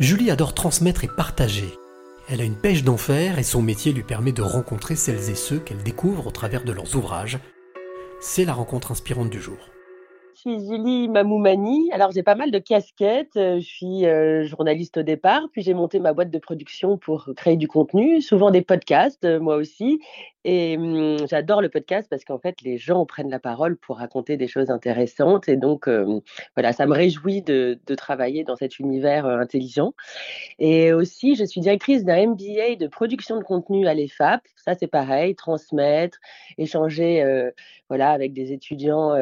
Julie adore transmettre et partager. Elle a une pêche d'enfer et son métier lui permet de rencontrer celles et ceux qu'elle découvre au travers de leurs ouvrages. C'est la rencontre inspirante du jour. Je suis Julie Mamoumani. Alors, j'ai pas mal de casquettes. Euh, je suis euh, journaliste au départ, puis j'ai monté ma boîte de production pour créer du contenu, souvent des podcasts, euh, moi aussi. Et hum, j'adore le podcast parce qu'en fait, les gens prennent la parole pour raconter des choses intéressantes. Et donc, voilà, ça me réjouit de, de travailler dans cet univers intelligent. Et aussi, je suis directrice d'un MBA de production de contenu à l'EFAP. Ça, c'est pareil, transmettre, échanger voilà, avec des étudiants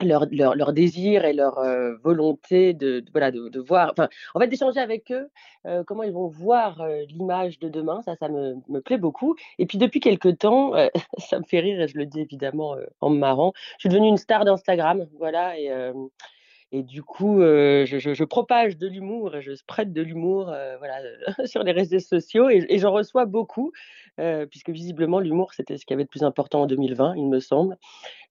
leur, leur, leur, désir et leur volonté de, voilà de, voir enfin en fait d'échanger avec eux comment ils vont voir l'image de demain ça ça me, me, plaît beaucoup. Et puis depuis quelques temps ça me fait rire et je le dis évidemment en me marrant je suis devenue une star d'Instagram voilà et et du coup, euh, je, propage de l'humour je spread de l'humour euh, voilà, sur les réseaux sociaux et, j'en reçois beaucoup, euh, puisque visiblement l'humour, c'était ce qui avait de plus important en 2020, il me semble.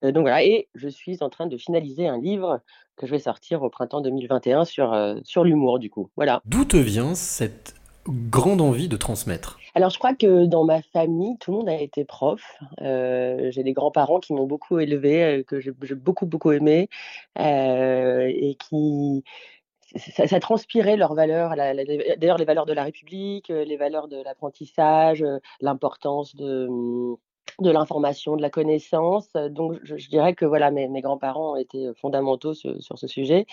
Donc voilà, et je suis en train de finaliser un livre que je vais sortir au printemps 2021 sur, sur l'humour, du coup. Voilà. D'où te vient cette grande envie de transmettre Alors, je crois que dans ma famille, tout le monde a été prof. Euh, j'ai des grands-parents qui m'ont beaucoup élevé, euh, que j'ai beaucoup, beaucoup aimé, euh, et qui. Ça, ça, transpirait leurs valeurs, d'ailleurs les valeurs de la République, les valeurs de l'apprentissage, l'importance de, de l'information, de la connaissance. Donc, je, dirais que voilà, mes, grands-parents ont été fondamentaux sur, ce sujet.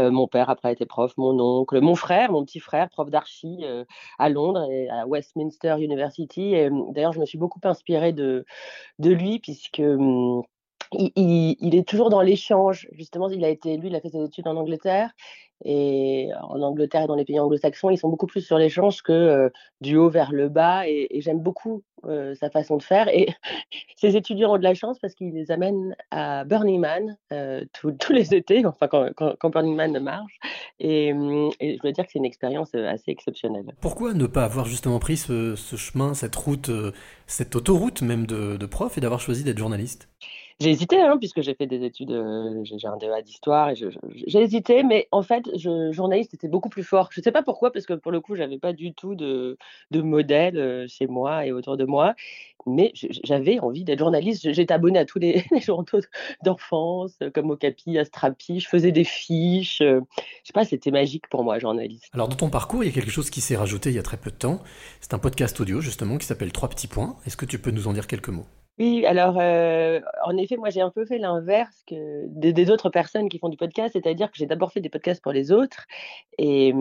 Euh, mon père après été prof, mon oncle, mon frère, mon petit frère, prof d'archi euh, à Londres et à Westminster University. Et d'ailleurs, je me suis beaucoup inspirée de, de lui puisque hum, il, est toujours dans l'échange. Justement, il a été, lui, il a fait ses études en Angleterre. Et en Angleterre et dans les pays anglo-saxons, ils sont beaucoup plus sur l'échange que euh, du haut vers le bas. Et, j'aime beaucoup euh, sa façon de faire. Et ces étudiants ont de la chance parce qu'ils les amènent à Burning Man euh, tous les étés, enfin quand, Burning Man marche. Et, et je dois dire que c'est une expérience assez exceptionnelle. Pourquoi ne pas avoir justement pris ce, chemin, cette route, cette autoroute même de prof et d'avoir choisi d'être journaliste? J'ai hésité, hein, puisque j'ai fait des études, euh, j'ai un DEA d'histoire, et j'ai hésité, mais en fait, journaliste était beaucoup plus fort. Je ne sais pas pourquoi, parce que pour le coup, j'avais pas du tout de, de modèle euh, chez moi et autour de moi, mais j'avais envie d'être journaliste. J'étais abonnée à tous les, journaux d'enfance, comme Okapi, Astrapi, je faisais des fiches. Euh, je sais pas, c'était magique pour moi, journaliste. Alors, dans ton parcours, il y a quelque chose qui s'est rajouté il y a très peu de temps. C'est un podcast audio, justement, qui s'appelle Trois petits points. Est-ce que tu peux nous en dire quelques mots? Oui, alors euh, en effet, moi j'ai un peu fait l'inverse que des, autres personnes qui font du podcast, c'est-à-dire que j'ai d'abord fait des podcasts pour les autres, et,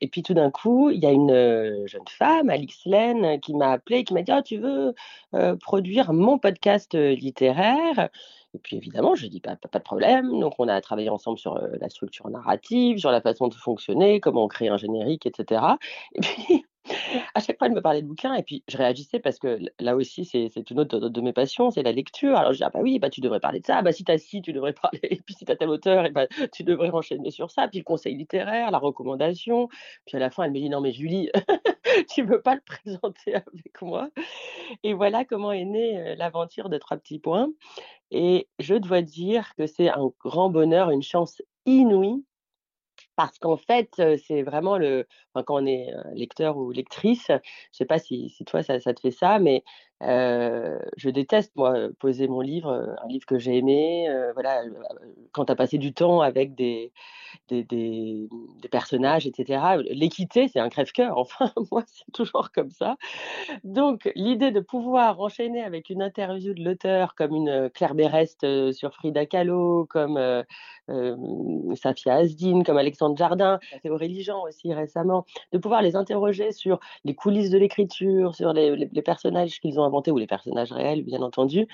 et puis tout d'un coup, il y a une euh, jeune femme, Alix Len, qui m'a appelé, qui m'a dit ah, tu veux euh, produire mon podcast littéraire? et puis évidemment, je dis pas, pas, de problème. Donc on a travaillé ensemble sur la structure narrative, sur la façon de fonctionner, comment on crée un générique, etc. Et puis à chaque fois, elle me parlait de bouquins et puis je réagissais parce que là aussi, c'est une autre de, mes passions, c'est la lecture. Alors je dis, ah bah oui, bah, tu devrais parler de ça. Bah, si tu as ci, tu devrais parler. Et puis si tu as tel auteur, et bah, tu devrais enchaîner sur ça. Puis le conseil littéraire, la recommandation. Puis à la fin, elle me dit, non mais Julie, tu veux pas le présenter avec moi? Et voilà comment est née l'aventure de Trois petits points. Et je dois dire que c'est un grand bonheur, une chance inouïe parce qu'en fait, c'est vraiment le. Quand on est lecteur ou lectrice, je ne sais pas si, si toi ça, ça, te fait ça, mais euh, je déteste, moi, poser mon livre, un livre que j'ai aimé. Euh, voilà, quand tu as passé du temps avec des, des, personnages, etc. L'équité, c'est un crève-cœur. Enfin, moi, c'est toujours comme ça. Donc, l'idée de pouvoir enchaîner avec une interview de l'auteur, comme une Claire Berest sur Frida Kahlo, comme euh, Safia Asdin, comme Alexandre Jardin, c'est Aurélie Jean aussi récemment, de pouvoir les interroger sur les coulisses de l'écriture, sur les personnages qu'ils ont ou les personnages réels, bien entendu.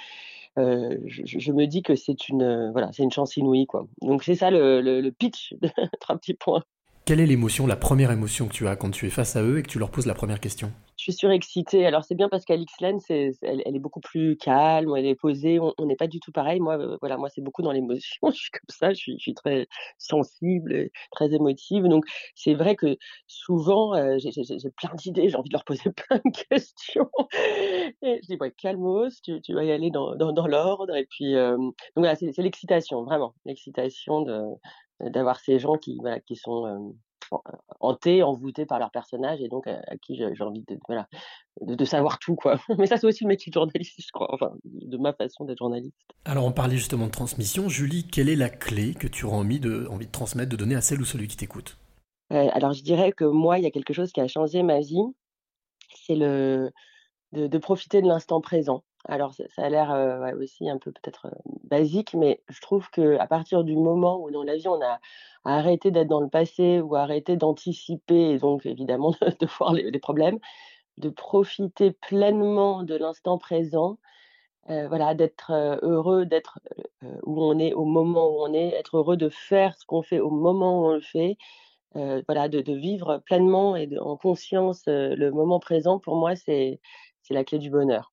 Euh, je, me dis que c'est une, voilà, c'est une chance inouïe. Quoi. Donc c'est ça le pitch de un petit point. Quelle est l'émotion, la première émotion que tu as quand tu es face à eux et que tu leur poses la première question? Je suis surexcitée. Alors c'est bien parce qu'Alix Len, c'est, elle, est beaucoup plus calme, elle est posée. On n'est pas du tout pareil. Moi, euh, voilà, moi c'est beaucoup dans l'émotion. Je suis comme ça. Je suis, je suis très sensible, très émotive. Donc c'est vrai que souvent euh, j'ai, plein d'idées. J'ai envie de leur poser plein de questions. Et je dis ouais, calmos, tu, vas y aller dans, dans, dans l'ordre. Et puis euh, donc voilà, c'est, l'excitation, vraiment, l'excitation de d'avoir ces gens qui, voilà, qui sont euh, hantés, envoûtés par leur personnage et donc à qui j'ai envie de voilà, de savoir tout, quoi. Mais ça, c'est aussi le métier de journaliste, je crois, enfin, de ma façon d'être journaliste. Alors, on parlait justement de transmission. Julie, quelle est la clé que tu auras envie de envie de transmettre, de donner à celle ou celui qui t'écoute? alors je dirais que moi, il y a quelque chose qui a changé ma vie, c'est le de profiter de l'instant présent. Alors ça a l'air, ouais, aussi un peu peut-être, basique, mais je trouve qu'à partir du moment où dans la vie on a arrêté d'être dans le passé ou arrêté d'anticiper et donc évidemment de voir les problèmes, de profiter pleinement de l'instant présent, heu, voilà, d'être, heureux d'être, où on est au moment où on est, être heureux de faire ce qu'on fait au moment où on le fait, voilà, de vivre pleinement et en conscience, le moment présent pour moi c'est la clé du bonheur.